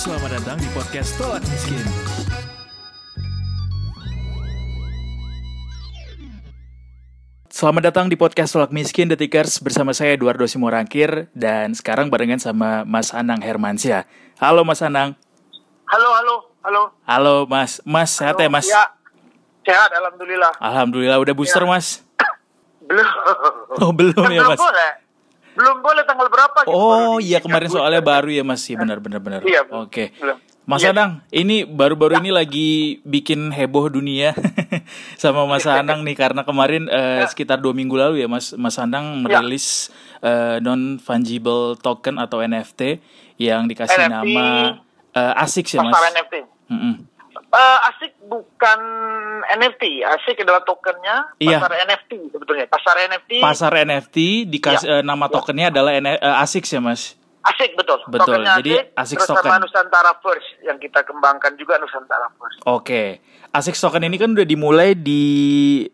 Selamat datang di podcast Tolak Miskin. Selamat datang di podcast Tolak Miskin Detikers bersama saya Eduardo Simorangkir dan sekarang barengan sama Mas Anang Hermansyah. Halo Mas Anang. Halo, halo, halo. Halo Mas. Mas sehat ya Mas? Ya, sehat, alhamdulillah. Alhamdulillah udah booster Ya. Mas. Belum. Oh belum ya belum Mas. boleh. Belum boleh tanggal berapa? gitu, Oh iya kemarin soalnya baru ya Mas. Iya benar. Iya. Oke. Belum. Mas Iya. Anang, ini baru-baru ini lagi bikin heboh dunia sama Mas Anang nih karena kemarin eh, sekitar dua minggu lalu ya Mas Mas Anang merilis non fungible token atau NFT yang dikasih NFT, nama eh, ASICS ya Mas. NFT. Mm-mm. Eh, asik bukan NFT, asik adalah tokennya Iya. pasar NFT sebetulnya. Pasar NFT Pasar NFT dikasih Ya. eh, nama tokennya adalah N- eh, ASICS ya Mas. Asik betul. Betul, Tokennya jadi asik, ASIC terus sama token. Nusantara First yang kita kembangkan juga Nusantara First. Oke. ASICS token ini kan udah dimulai di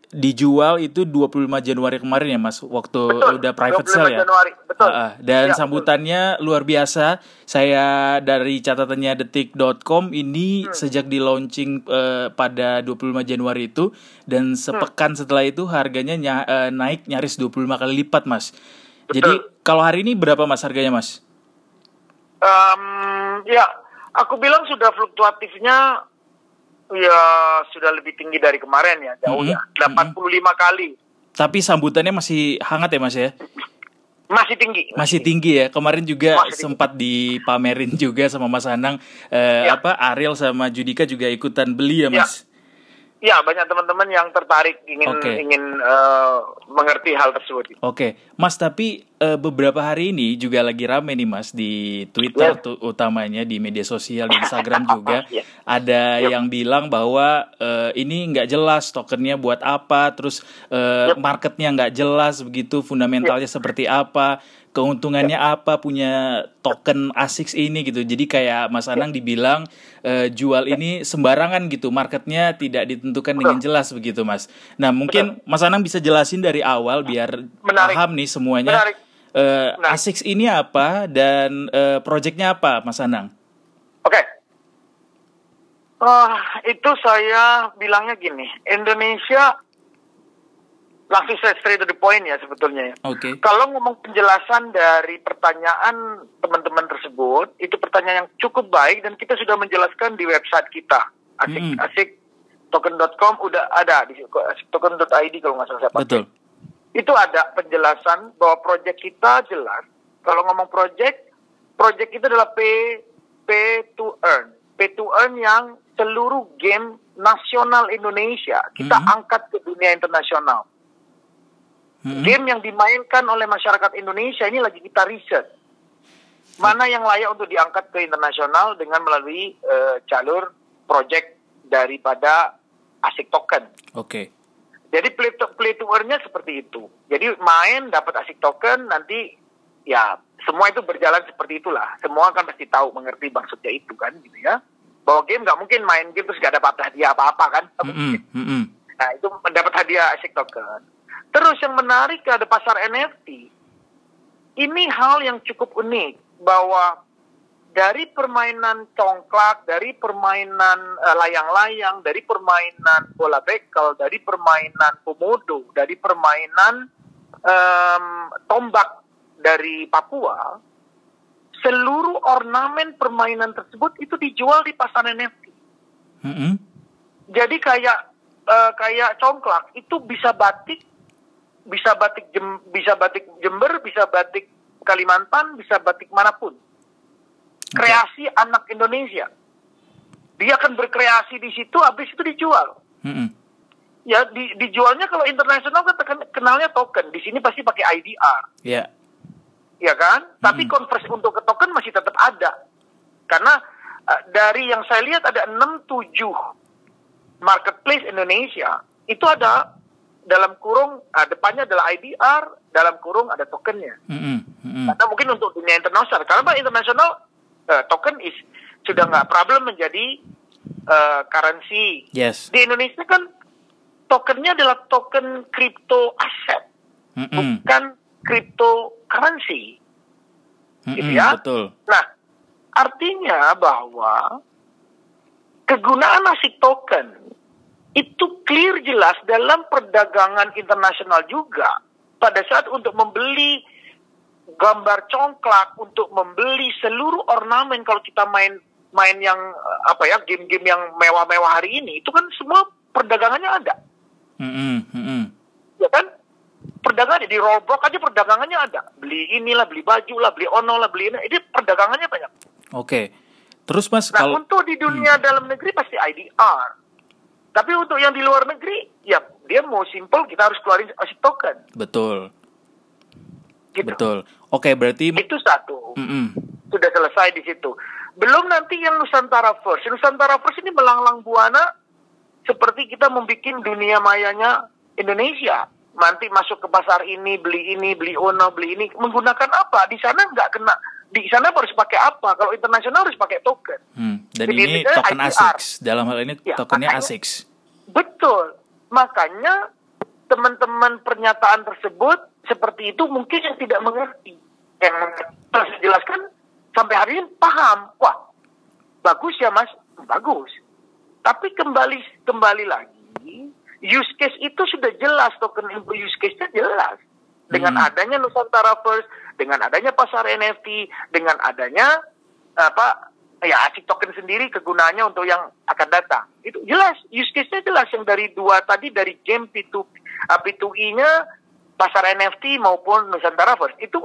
dijual itu 25 Januari kemarin ya Mas, waktu Betul. udah private 25 sale ya. Januari, betul. Ah. dan Ya, sambutannya luar biasa. Saya dari catatannya detik.com ini Hmm. sejak di launching eh, pada 25 Januari itu dan sepekan Hmm. setelah itu harganya nya- eh, naik nyaris 25 kali lipat, Mas. Jadi kalau hari ini berapa Mas harganya, Mas? Em, ya, aku bilang sudah fluktuatifnya ya sudah lebih tinggi dari kemarin ya, jauh Mhm, ya. 85 kali. Tapi sambutannya masih hangat ya, Mas ya? Masih tinggi. Masih tinggi ya. Kemarin juga Masih sempat dipamerin juga sama Mas Anang eh, Ya. apa Ariel sama Judika juga ikutan beli ya, Ya. Mas. Ya, banyak teman-teman yang tertarik ingin Oke. ingin eh, mengerti hal tersebut. Oke, Mas tapi eh, beberapa hari ini juga lagi rame nih Mas di Twitter Ya. tu- utamanya di media sosial di Instagram juga Ya. ada yang bilang bahwa eh, ini nggak jelas tokennya buat apa, terus eh, Yep. marketnya nggak jelas begitu, fundamentalnya seperti apa, keuntungannya apa punya token ASICS ini gitu. Jadi kayak Mas Anang dibilang eh, jual ini sembarangan gitu, marketnya tidak ditentukan dengan jelas begitu Mas. Nah mungkin Mas Anang bisa jelasin dari awal biar Menarik. paham nih semuanya. Menarik. Eh, Nah. ASICS ini apa dan eh, proyeknya apa, Mas Anang? Oke. Ah, itu saya bilangnya gini, Indonesia langsung saya straight to the point ya sebetulnya ya. Oke. Kalau ngomong penjelasan dari pertanyaan teman-teman tersebut, itu pertanyaan yang cukup baik dan kita sudah menjelaskan di website kita. Asik Mm. asik token.com udah ada di token.id kalau nggak salah saya pakai. Betul. Itu ada penjelasan bahwa proyek kita jelas. Kalau ngomong proyek, proyek itu adalah pay pay to earn. Pay to earn yang seluruh game nasional Indonesia kita Mhm. angkat ke dunia internasional. Mm-mm. Game yang dimainkan oleh masyarakat Indonesia ini lagi kita riset. Mana yang layak untuk diangkat ke internasional dengan melalui eh, jalur project daripada asik token. Oke. Jadi play to, play to earn-nya seperti itu. Jadi main dapat asik token nanti ya semua itu berjalan seperti itulah. Semua kan pasti tahu mengerti maksudnya itu kan gitu ya. Bahwa game nggak mungkin main game terus nggak dapat hadiah apa-apa kan. Mungkin. mm-mm. Nah, itu mendapat hadiah asik token. Terus yang menarik ada pasar NFT. Ini hal yang cukup unik bahwa dari permainan congklak, dari permainan eh, layang-layang, dari permainan bola bekel, dari permainan komodo, dari permainan em, tombak dari Papua, seluruh ornamen permainan tersebut itu dijual di pasar NFT. Mm-mm. Jadi kayak eh, kayak congklak itu bisa batik, bisa batik jem, bisa batik Jember, bisa batik Kalimantan, bisa batik mana pun. Kreasi anak Indonesia. Dia akan berkreasi di situ, habis itu dijual. Mm-mm. Ya di, dijualnya kalau internasional kan kenalnya token. Di sini pasti pakai IDR, Ya. ya kan? Tapi konversi untuk ke token masih tetap ada. Karena eh, dari yang saya lihat ada 6 7 marketplace Indonesia itu ada dalam kurung ah, depannya adalah IDR, dalam kurung ada tokennya. Mm-mm, mm-mm. Karena mungkin untuk dunia internasional, karena Pak, internasional eh, token is sudah nggak problem menjadi eh, currency. Yes. Di Indonesia kan tokennya adalah token crypto aset, Mm-mm. bukan cryptocurrency. Mm-mm, gitu ya. Betul. Nah, Artinya bahwa kegunaan asik token itu clear jelas dalam perdagangan internasional juga. Pada saat untuk membeli gambar congklak, untuk membeli seluruh ornamen kalau kita main main yang eh, apa ya game-game yang mewah-mewah hari ini itu kan semua perdagangannya ada. Mm -mm, mm -mm. Ya kan? Perdagangannya di rollblock aja perdagangannya ada. Beli inilah, beli baju lah, beli ono lah, beli ini. Ini perdagangannya banyak. Oke. Terus Mas Nah, kalau untuk di dunia dalam negeri pasti IDR. Tapi untuk yang di luar negeri, ya dia mau simple kita harus keluarin asik token. betul, Gitu. betul. Oke, berarti Itu satu. Mm-mm. Sudah selesai di situ. Belum nanti yang Nusantara First. Nusantara First ini melanglang buana seperti kita membuat dunia mayanya Indonesia. Nanti masuk ke pasar ini, beli ini, beli ono, beli ini. Menggunakan apa? Di sana nggak kena. Di sana harus pakai apa? Kalau internasional harus pakai token. Hmm, Dan Jadi ini token. ASICS. Dalam hal ini Ya, tokennya makanya- ASICS. Betul. Makanya teman-teman pernyataan tersebut seperti itu mungkin yang tidak mengerti. Yang harus dijelaskan sampai hari ini paham. Wah, bagus ya mas, bagus. Tapi kembali kembali lagi, use case itu sudah jelas token info use case-nya jelas. Dengan Hmm. adanya Nusantara First, dengan adanya pasar NFT, dengan adanya apa ya asik token sendiri kegunaannya untuk yang akan datang. Itu jelas, use case-nya jelas yang dari dua tadi dari game P2 uh, P2E-nya pasar NFT maupun Nusantara First itu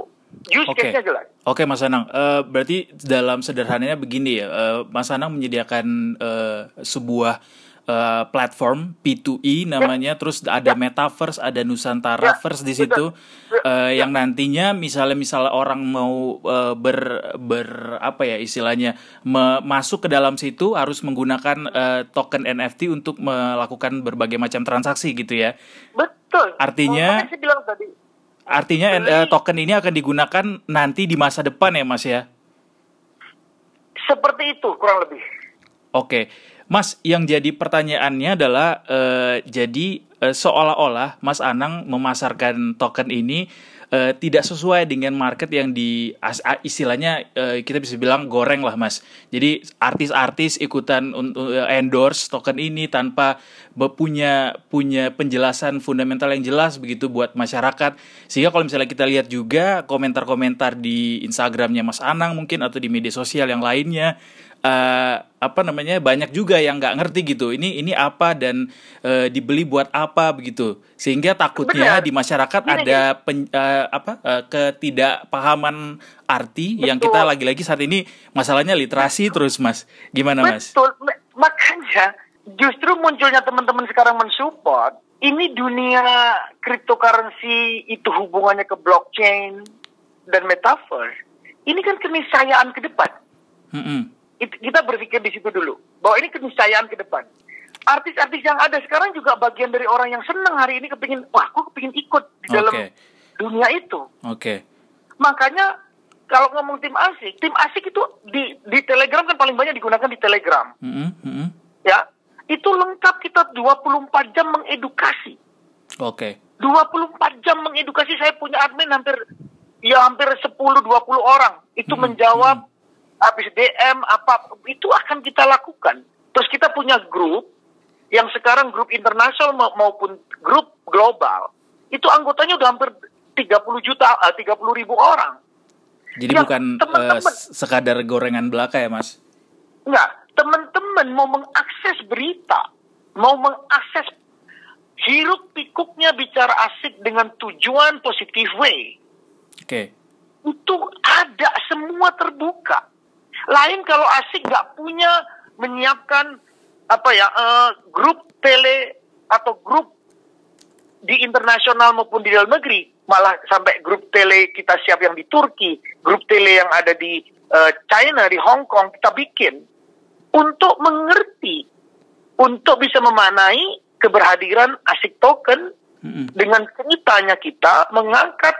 use Oke. case-nya jelas. Oke Mas Anang, Eh, berarti dalam sederhananya begini ya, eh, Mas Anang menyediakan eh, sebuah eh, platform P2E namanya, terus ada Metaverse, ada Nusantara Ya, First di situ, eh, yang nantinya misalnya misalnya orang mau eh, ber ber apa ya istilahnya me- masuk ke dalam situ harus menggunakan eh, token NFT untuk melakukan berbagai macam transaksi gitu ya. Betul. Artinya- bilang tadi Artinya Beli. token ini akan digunakan nanti di masa depan ya Mas ya. seperti itu kurang lebih. Oke, Mas, yang jadi pertanyaannya adalah eh, jadi eh, seolah-olah Mas Anang memasarkan token ini eh, tidak sesuai dengan market yang di istilahnya eh, kita bisa bilang goreng lah, Mas. Jadi artis-artis ikutan eh, endorse token ini tanpa punya punya penjelasan fundamental yang jelas begitu buat masyarakat. Sehingga kalau misalnya kita lihat juga komentar-komentar di Instagramnya Mas Anang mungkin atau di media sosial yang lainnya eh, apa namanya banyak juga yang nggak ngerti gitu ini ini apa dan eh, dibeli buat apa begitu sehingga takutnya Benar. di masyarakat Gini, ada pen- eh, apa eh, ketidakpahaman arti yang Betul. kita lagi-lagi saat ini masalahnya literasi terus mas gimana mas Betul. Ma- Makanya justru munculnya teman-teman sekarang mensupport ini dunia cryptocurrency itu hubungannya ke blockchain dan metaverse. Ini kan keniscayaan ke depan. Mm-mm. It- kita berpikir di situ dulu bahwa ini keniscayaan ke depan. Artis-artis yang ada sekarang juga bagian dari orang yang senang hari ini kepingin, wah, aku kepingin ikut di dalam dunia itu. oke Makanya kalau ngomong tim asik, tim asik itu di di Telegram kan paling banyak digunakan di Telegram, Mm-mm, mm-mm. ya. Itu lengkap kita 24 jam mengedukasi. oke 24 jam mengedukasi saya punya admin hampir ya hampir 10 20 orang. Itu Hmm, menjawab habis DM apa itu akan kita lakukan. Terus kita punya grup yang sekarang grup internasional ma- maupun grup global. Itu anggotanya udah hampir 30 juta eh, 30 ribu orang. jadi Yang bukan teman-teman- eh, sekadar gorengan belaka ya mas Enggak, teman-teman mau mengakses berita, mau mengakses hiruk pikuknya bicara asik dengan tujuan positif way. oke itu ada semua terbuka. Lain kalau asik nggak punya menyiapkan apa ya eh, grup tele atau grup di internasional maupun di dalam negeri, malah sampai grup tele kita siap yang di Turki, grup tele yang ada di eh, China, di Hong Kong kita bikin. Untuk mengerti, untuk bisa memanai keberhadiran asik token dengan ceritanya kita mengangkat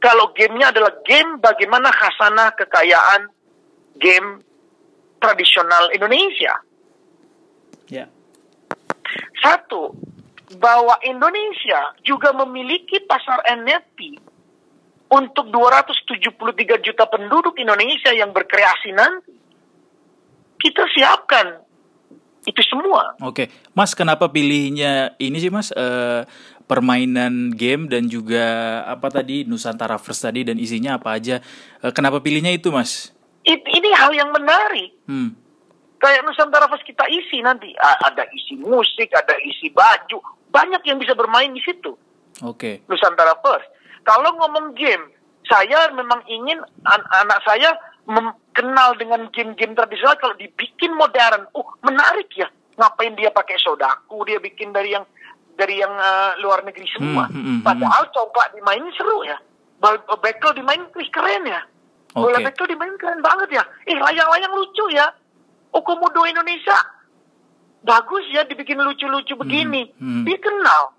kalau gamenya adalah game bagaimana khasanah kekayaan game tradisional Indonesia. ya Satu, bahwa Indonesia juga memiliki pasar NFT untuk 273 juta penduduk Indonesia yang berkreasi nanti. Kita siapkan itu semua. Oke, Mas, kenapa pilihnya ini sih, Mas? Eh, permainan game dan juga apa tadi Nusantara First tadi dan isinya apa aja? Eh, kenapa pilihnya itu, Mas? It- ini hal yang menarik. Hmm, Kayak Nusantara First kita isi nanti A- ada isi musik, ada isi baju, banyak yang bisa bermain di situ. oke. Nusantara First. Kalau ngomong game, saya memang ingin an- anak saya kenal dengan game-game tradisional kalau dibikin modern. Oh, menarik ya. Ngapain dia pakai sodaku, dia bikin dari yang dari yang eh, luar negeri semua. Hmm, hmm, hmm, Padahal congklak dimainin seru ya. Bekel dimainin wih, keren ya. Bola bekel dimainin keren banget ya. Eh, layang-layang lucu ya. Oh, Komodo Indonesia bagus ya dibikin lucu-lucu begini. hmm. Dia kenal.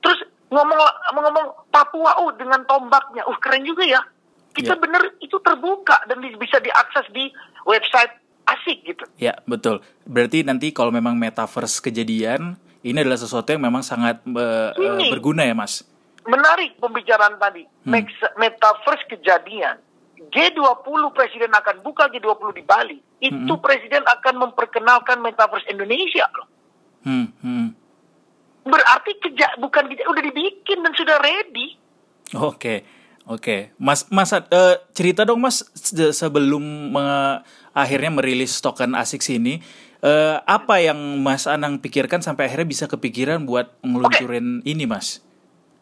Terus ngomong ngomong Papua oh dengan tombaknya. Uh keren juga ya. Kita Ya. bener itu terbuka dan bisa diakses di website asik gitu. Ya, betul. Berarti nanti kalau memang metaverse kejadian, ini adalah sesuatu yang memang sangat eh, eh, Ini. berguna ya, Mas. Menarik pembicaraan tadi. Hmm. Metaverse kejadian. G20 presiden akan buka G20 di Bali. Itu Hmm. presiden akan memperkenalkan Metaverse Indonesia loh. Hmm, hmm. Berarti keja bukan kita udah dibikin dan sudah ready. Oke, oke, Mas, Mas, eh, cerita dong Mas se- sebelum me- akhirnya merilis token ASIC ini, eh, apa yang Mas Anang pikirkan sampai akhirnya bisa kepikiran buat ngeluncurin ini, Mas?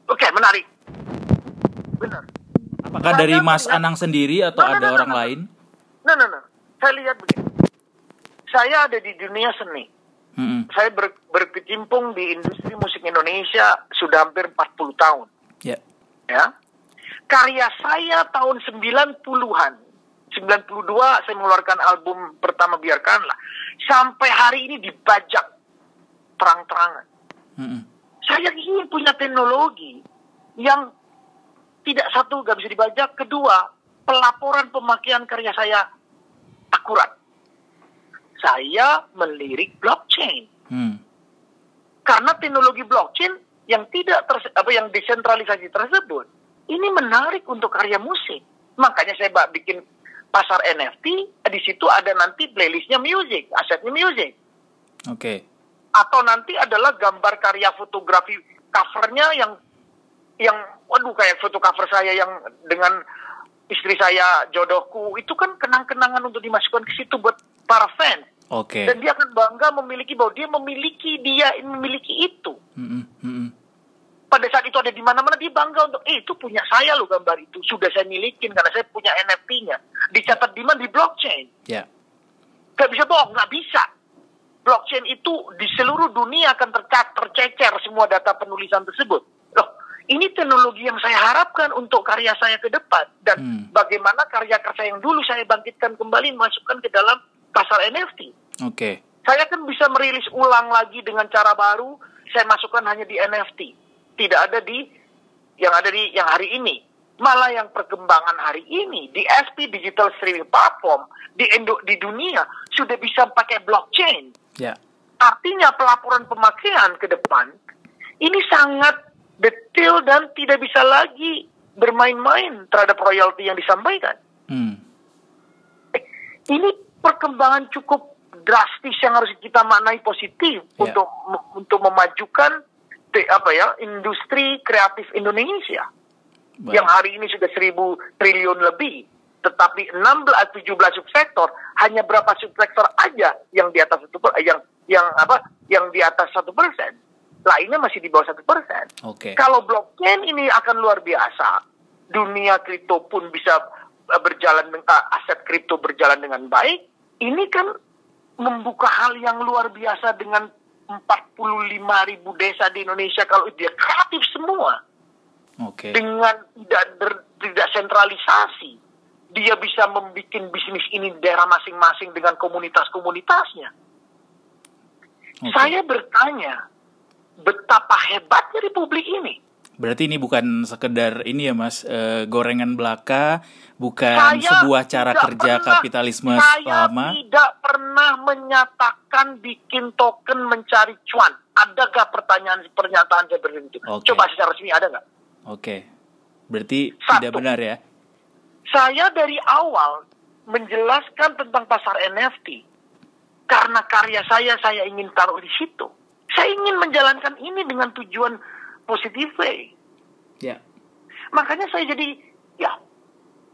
Oke, menarik. Benar. Apakah Saya dari Mas melihat- Anang sendiri atau Nah, nah, ada nah, orang lain? Nah, nah, nah. Saya lihat begini. Saya ada di dunia seni. Mm-mm. Saya ber- berkecimpung di industri musik Indonesia sudah hampir 40 tahun. Ya, Ya. Karya saya tahun 90-an. 92 saya mengeluarkan album pertama Biarkanlah. Sampai hari ini dibajak terang-terangan. Mm-mm. Saya ingin punya teknologi yang tidak satu gak bisa dibajak, kedua pelaporan pemakaian karya saya akurat. Saya melirik blockchain Hmm. karena teknologi blockchain yang tidak terse- apa yang desentralisasi tersebut ini menarik untuk karya musik. Makanya saya bak bikin pasar NFT, di situ ada nanti playlistnya music, asetnya music. Oke, atau nanti adalah gambar karya fotografi covernya yang yang waduh kayak foto cover saya yang dengan istri saya jodohku itu kan kenang-kenangan untuk dimasukkan ke situ buat para fans oke. dan dia akan bangga memiliki bahwa dia memiliki dia memiliki itu Mm-mm, mm-mm. pada saat itu ada di mana-mana dia bangga untuk eh itu punya saya loh gambar itu sudah saya milikin karena saya punya NFT-nya dicatat di mana di blockchain Ya, Gak bisa bohong, nggak bisa. Blockchain itu di seluruh dunia akan tercat, tercecer semua data penulisan tersebut. Ini teknologi yang saya harapkan untuk karya saya ke depan. Dan Hmm. bagaimana karya-karya yang dulu saya bangkitkan kembali, masukkan ke dalam pasar NFT. oke. Saya kan bisa merilis ulang lagi dengan cara baru, saya masukkan hanya di NFT. Tidak ada di yang ada di yang hari ini. Malah yang perkembangan hari ini di SP Digital Streaming Platform di Indo, di dunia sudah bisa pakai blockchain. Ya, Artinya pelaporan pemakaian ke depan ini sangat detail dan tidak bisa lagi bermain-main terhadap royalti yang disampaikan. hmm. Eh, ini perkembangan cukup drastis yang harus kita maknai positif Ya. untuk untuk memajukan te- apa ya industri kreatif Indonesia Baik. yang hari ini sudah seribu triliun lebih tetapi 16 17 subsektor hanya berapa subsektor aja yang di atas satu yang yang apa yang di atas satu persen lainnya masih di bawah satu persen Oke. kalau blockchain ini akan luar biasa, dunia kripto pun bisa uh, berjalan dengan uh, aset kripto berjalan dengan baik. Ini kan membuka hal yang luar biasa dengan 45 ribu desa di Indonesia kalau dia kreatif semua Oke. dengan tidak ber- tidak sentralisasi. Dia bisa membuat bisnis ini di daerah masing-masing dengan komunitas-komunitasnya. Oke. Saya bertanya, betapa hebatnya Republik ini. Berarti ini bukan sekedar ini ya Mas, eh, gorengan belaka, bukan Saya sebuah cara kerja pernah- kapitalisme saya lama. tidak pernah menyatakan bikin token mencari cuan. Adakah pertanyaan pernyataan seperti itu? Oke. Coba secara resmi ada nggak? Oke. Berarti Satu. tidak benar ya? Saya dari awal menjelaskan tentang pasar NFT. Karena karya saya, saya ingin taruh di situ. Saya ingin menjalankan ini dengan tujuan positif way. Ya. Makanya saya jadi, ya,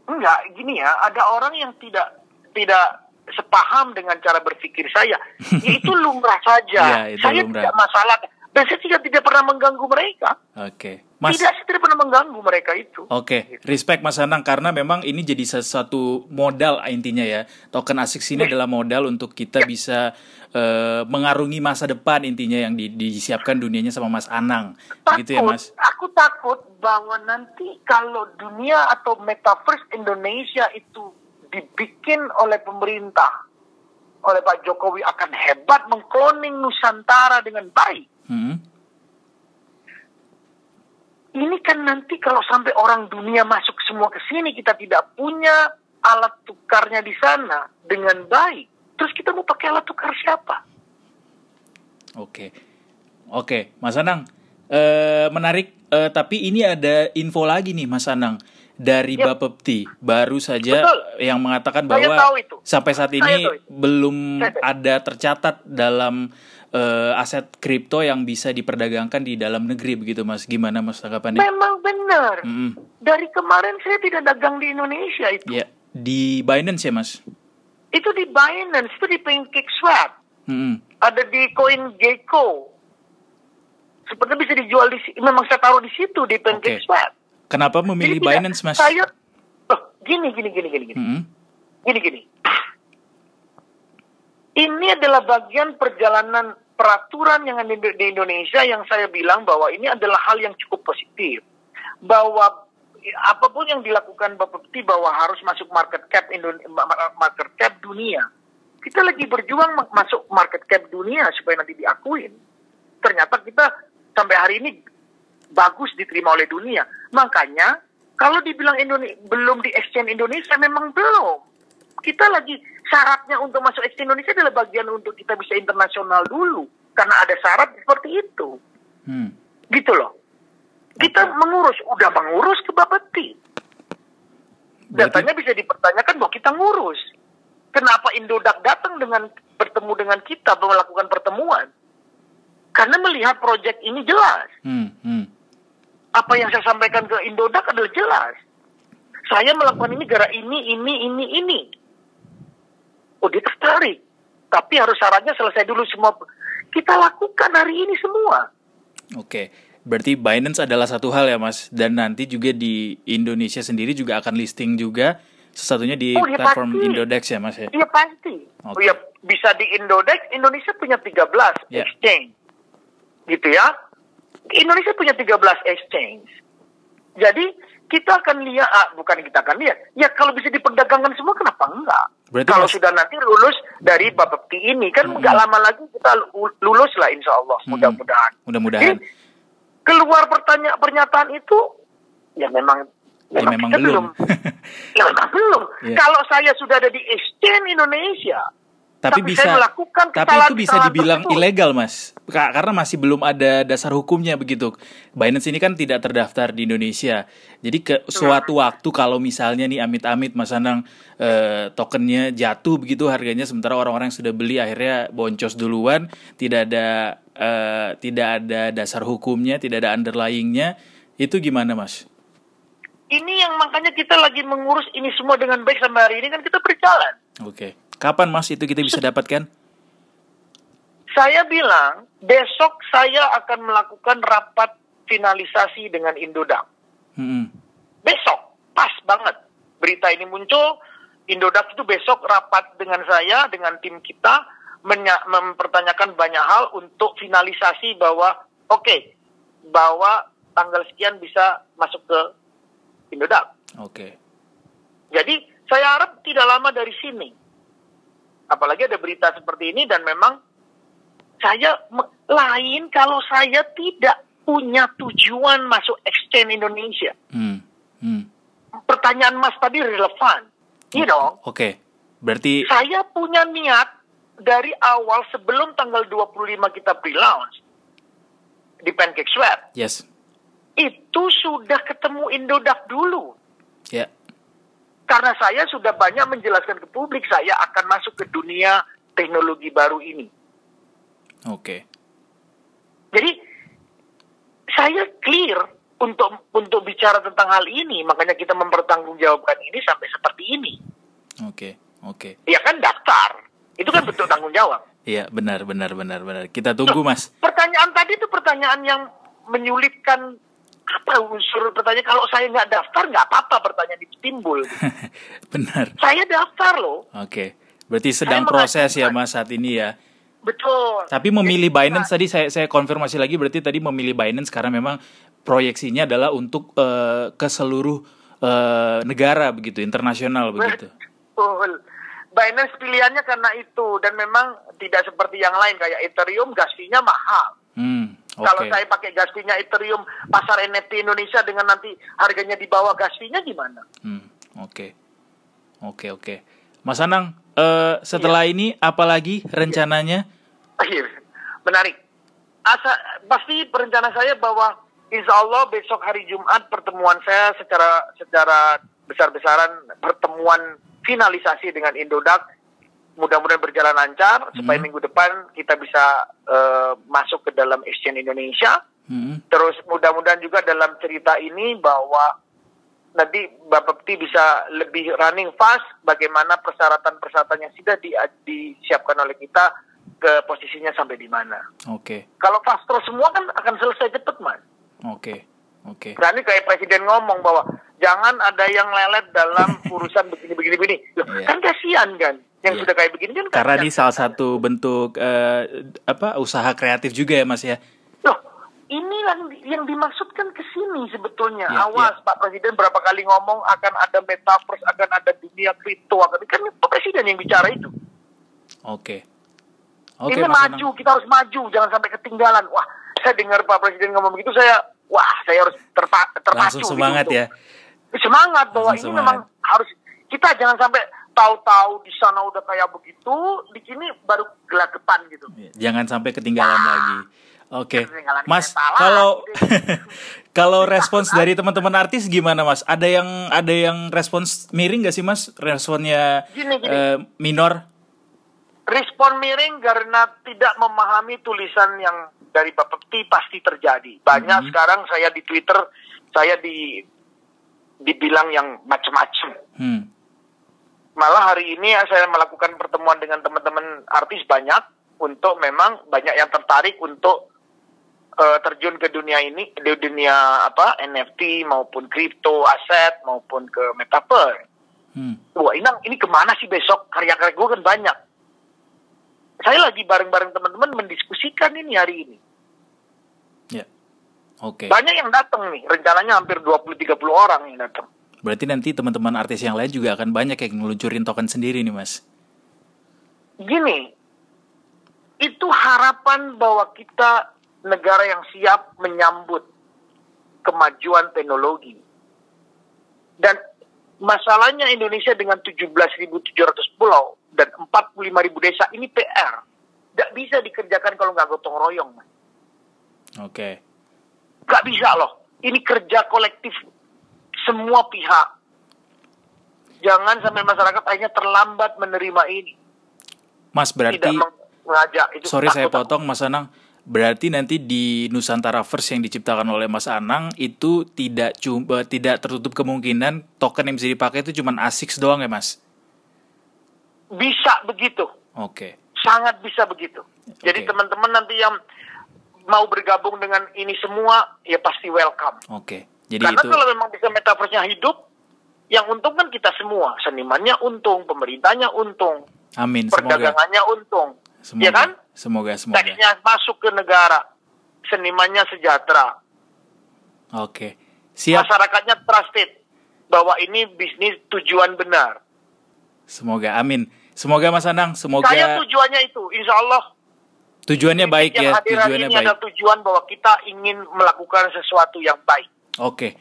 enggak, gini ya, ada orang yang tidak tidak sepaham dengan cara berpikir saya. Ya itu lumrah saja. Ya, itu saya lumrah. tidak masalah. Dan saya juga tidak pernah mengganggu mereka. Oke. Mas Tidak, saya tidak pernah mengganggu mereka itu. Oke, respect Mas Anang karena memang ini jadi sesuatu modal intinya ya. Token ASICS ini adalah modal untuk kita bisa eh, mengarungi masa depan intinya yang di- disiapkan dunianya sama Mas Anang. takut, Gitu ya, Mas. aku takut bahwa nanti kalau dunia atau metaverse Indonesia itu dibikin oleh pemerintah, oleh Pak Jokowi akan hebat mengkloning Nusantara dengan baik. Hmm. Ini kan nanti kalau sampai orang dunia masuk semua ke sini, kita tidak punya alat tukarnya di sana dengan baik. Terus kita mau pakai alat tukar siapa? Oke. Oke, Mas Anang. Eh menarik eh, tapi ini ada info lagi nih Mas Anang dari Yap. Bapepti baru saja Betul. yang mengatakan Saya bahwa sampai saat ini belum Saya ada tercatat dalam eh, aset kripto yang bisa diperdagangkan di dalam negeri begitu Mas. Gimana Mas tanggapannya? Memang benar. Mm-mm. Dari kemarin saya tidak dagang di Indonesia itu. Ya, di Binance ya Mas. Itu di Binance, itu di PancakeSwap, Mm-mm. ada di CoinGecko. Sepertinya bisa dijual di memang saya taruh di situ di PancakeSwap. Kenapa memilih Jadi Binance Mas? Saya oh, gini gini gini gini gini. Mm-mm. Gini gini. Ini adalah bagian perjalanan peraturan yang ada di Indonesia yang saya bilang bahwa ini adalah hal yang cukup positif. Bahwa apa pun yang dilakukan Bapak Peti bahwa harus masuk market cap Indon- market cap dunia. Kita lagi berjuang ma- masuk market cap dunia supaya nanti diakuin. Ternyata kita sampai hari ini bagus diterima oleh dunia. Makanya kalau dibilang Indonesia belum di exchange Indonesia memang belum. Kita lagi syaratnya untuk masuk exchange Indonesia adalah bagian untuk kita bisa internasional dulu karena ada syarat seperti itu. Hmm. Gitu loh. Kita mengurus, udah mengurus ke Bapeti. Datanya bisa dipertanyakan bahwa kita ngurus. Kenapa Indodax datang dengan bertemu dengan kita melakukan pertemuan? Karena melihat proyek ini jelas. Hmm. Hmm. Apa yang saya sampaikan ke Indodax adalah jelas. Saya melakukan ini gara ini, ini, ini, ini. Oh dia tertarik. Tapi harus syaratnya selesai dulu semua. Kita lakukan hari ini semua. Oke, berarti Binance adalah satu hal ya Mas, dan nanti juga di Indonesia sendiri juga akan listing juga, sesatunya di Oh, ya platform pasti. Indodex ya Mas ya. Iya pasti. Oh, ya, bisa di Indodex, Indonesia punya 13 Ya. exchange. Gitu ya. Indonesia punya 13 exchange. Jadi kita akan lihat, ah, bukan kita akan lihat. Ya kalau bisa diperdagangkan semua kenapa enggak? Berarti kalau Mas- sudah nanti lulus dari Bapepti ini kan Mm-mm. enggak lama lagi kita lu- lulus lah insya Allah mudah-mudahan. Mudah-mudahan. Keluar pertanyaan pernyataan itu ya memang Ya memang kita belum. ya memang belum. Iya. Kalau saya sudah ada di exchange Indonesia, tapi, tapi bisa saya melakukan tapi itu bisa dibilang tersebut. ilegal Mas. Ka- Karena masih belum ada dasar hukumnya begitu. Binance ini kan tidak terdaftar di Indonesia. Jadi ke suatu waktu kalau misalnya nih amit-amit Mas Anang eh, tokennya jatuh begitu harganya sementara orang-orang yang sudah beli akhirnya boncos duluan, tidak ada eh, tidak ada dasar hukumnya, tidak ada underlyingnya, itu gimana Mas? ini yang makanya kita lagi mengurus ini semua dengan baik sampai hari ini kan kita berjalan. Oke. Kapan Mas itu kita bisa dapatkan? Saya bilang besok saya akan melakukan rapat finalisasi dengan Indodax. Hmm. Besok, pas banget. Berita ini muncul, Indodax itu besok rapat dengan saya, dengan tim kita, mempertanyakan banyak hal untuk finalisasi bahwa, oke, bahwa tanggal sekian bisa masuk ke Indodax. Oke. Jadi saya harap tidak lama dari sini. Apalagi ada berita seperti ini dan memang saya lain kalau saya tidak punya tujuan masuk exchange Indonesia. Hmm. Hmm. Pertanyaan Mas tadi relevan. You know, Oke. Berarti saya punya niat dari awal sebelum tanggal 25 kita pre-launch di PancakeSwap. yes. itu sudah ketemu Indodax dulu. Ya. Karena saya sudah banyak menjelaskan ke publik saya akan masuk ke dunia teknologi baru ini. Oke. Jadi saya clear untuk untuk bicara tentang hal ini, makanya kita mempertanggungjawabkan ini sampai seperti ini. Oke. Oke. Ya kan daftar, itu kan bentuk tanggung jawab. Iya, benar benar benar benar. Kita tunggu, Loh, Mas. Pertanyaan tadi itu pertanyaan yang menyulitkan apa unsur pertanyaan kalau saya nggak daftar nggak apa-apa pertanyaan itu timbul. benar. saya daftar loh, Oke. Berarti sedang Saya proses ya. Mas, saat ini ya. betul. Tapi memilih Jadi, Binance tadi saya saya konfirmasi lagi berarti tadi memilih Binance karena memang proyeksinya adalah untuk eh, ke seluruh eh, negara begitu, internasional begitu. Betul. Binance pilihannya karena itu dan memang tidak seperti yang lain kayak Ethereum gas fee-nya mahal. Hmm, oke. Kalau saya pakai gas fee-nya Ethereum pasar NFT Indonesia dengan nanti harganya di bawah gas fee-nya gimana? Hmm, oke. Oke, oke. Mas Anang, Iya. setelah ini apalagi rencananya? Akhir. Menarik. Asa, pasti perencana saya bahwa insya Allah besok hari Jumat pertemuan saya secara secara besar-besaran pertemuan finalisasi dengan Indodax mudah-mudahan berjalan lancar supaya Mhm. minggu depan kita bisa eh, masuk ke dalam exchange Indonesia. Hmm, Terus mudah-mudahan juga dalam cerita ini bahwa nanti Bapak Peti bisa lebih running fast bagaimana persyaratan-persyaratan yang sudah di- disiapkan oleh kita ke posisinya sampai di mana. Oke, Kalau fast track semua kan akan selesai cepet mas. oke, oke. Berani kayak presiden ngomong bahwa jangan ada yang lelet dalam urusan begini-begini begini. Loh, Iya. Kan kasihan kan. Yang Iya. sudah kayak begini kan Karena kasihan. ini salah satu bentuk eh, apa usaha kreatif juga ya, Mas ya. Loh, ini yang, yang dimaksudkan ke sini sebetulnya. Iya, Awas, Pak Presiden berapa kali ngomong akan ada metaverse, akan ada dunia kripto, akan kan Pak Presiden yang bicara itu. Oke. Oke, ini Mas maju, Anang. kita harus maju, jangan sampai ketinggalan. Wah, saya dengar Pak Presiden ngomong begitu, saya, wah, saya harus terpa, terpacu. Langsung semangat gitu ya. Semangat bahwa Langsung ini semangat. memang harus kita jangan sampai tahu-tahu di sana udah kayak begitu, di sini baru gelagapan gitu. Jangan sampai ketinggalan lagi. Oke, Ketinggalan Mas. Kalau kalau respons dari teman-teman artis gimana, Mas? Ada yang ada yang respons miring gak sih, Mas? Responnya Gini, gini. eh, minor? Respon miring karena tidak memahami tulisan yang dari Bapak Peti pasti terjadi. Banyak Mhm. sekarang saya di Twitter saya di dibilang yang macam-macam. Hmm. Malah hari ini saya melakukan pertemuan dengan teman-teman artis banyak untuk memang banyak yang tertarik untuk eh, terjun ke dunia ini, di dunia apa NFT maupun kripto aset maupun ke metaverse. Hmm. Wah, ini ini ke mana sih besok? Karya-karya gue kan banyak. Saya lagi bareng-bareng teman-teman mendiskusikan ini hari ini. Ya. Oke. Banyak yang datang nih, rencananya hampir 20-30 orang yang datang. Berarti nanti teman-teman artis yang lain juga akan banyak yang ngeluncurin token sendiri nih, Mas. Gini, itu harapan bahwa kita negara yang siap menyambut kemajuan teknologi. Dan masalahnya Indonesia dengan 17.700 pulau dan 45.000 desa ini PR. Tidak bisa dikerjakan kalau nggak gotong royong. Mas. Oke. Gak bisa loh. Ini kerja kolektif semua pihak. Jangan sampai masyarakat akhirnya terlambat menerima ini. Mas berarti Tidak meng- mengajak. Itu sorry saya takut potong Mas Anang. Berarti nanti di Nusantara First yang diciptakan oleh Mas Anang itu tidak cuma tidak tertutup kemungkinan token yang bisa dipakai itu cuma ASICS doang ya, Mas? Bisa begitu. Oke. Sangat bisa begitu. Jadi teman-teman nanti yang mau bergabung dengan ini semua, ya pasti welcome. Oke. Jadi Karena itu kalau memang bisa metaverse-nya hidup, yang untung kan kita semua. Senimannya untung, pemerintahnya untung, amin semoga. perdagangannya untung. Semoga. Ya kan? Semoga semoga. Teksnya masuk ke negara. Senimannya sejahtera. Oke. Siap. Masyarakatnya trusted bahwa ini bisnis tujuan benar. Semoga amin. Semoga Mas Anang, semoga Saya tujuannya itu, insya Allah. tujuannya baik yang ya, tujuannya ini baik. adalah tujuan bahwa kita ingin melakukan sesuatu yang baik. Oke.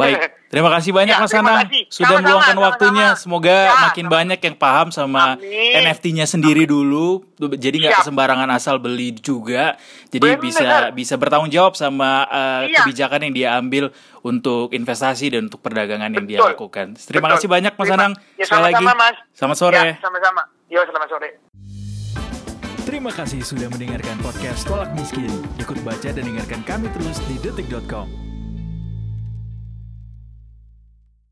Baik, terima kasih banyak Ya, Mas Anang kasih. sudah Sama-sama, meluangkan sama-sama. waktunya. Semoga Ya, makin sama- banyak yang paham sama Amin. NFT-nya sendiri dulu. Jadi nggak sembarangan asal beli juga. Jadi Bener. bisa bisa bertanggung jawab sama uh, Iya. kebijakan yang dia ambil untuk investasi dan untuk perdagangan yang dia lakukan. Terima Betul. kasih banyak Mas Anang. Ya, Sekali lagi. sama-sama, Mas. Selamat sore. Ya, sama-sama. Yo, selamat sore. Terima kasih sudah mendengarkan podcast Tolak Miskin. Ikut baca dan dengarkan kami terus di detik.com.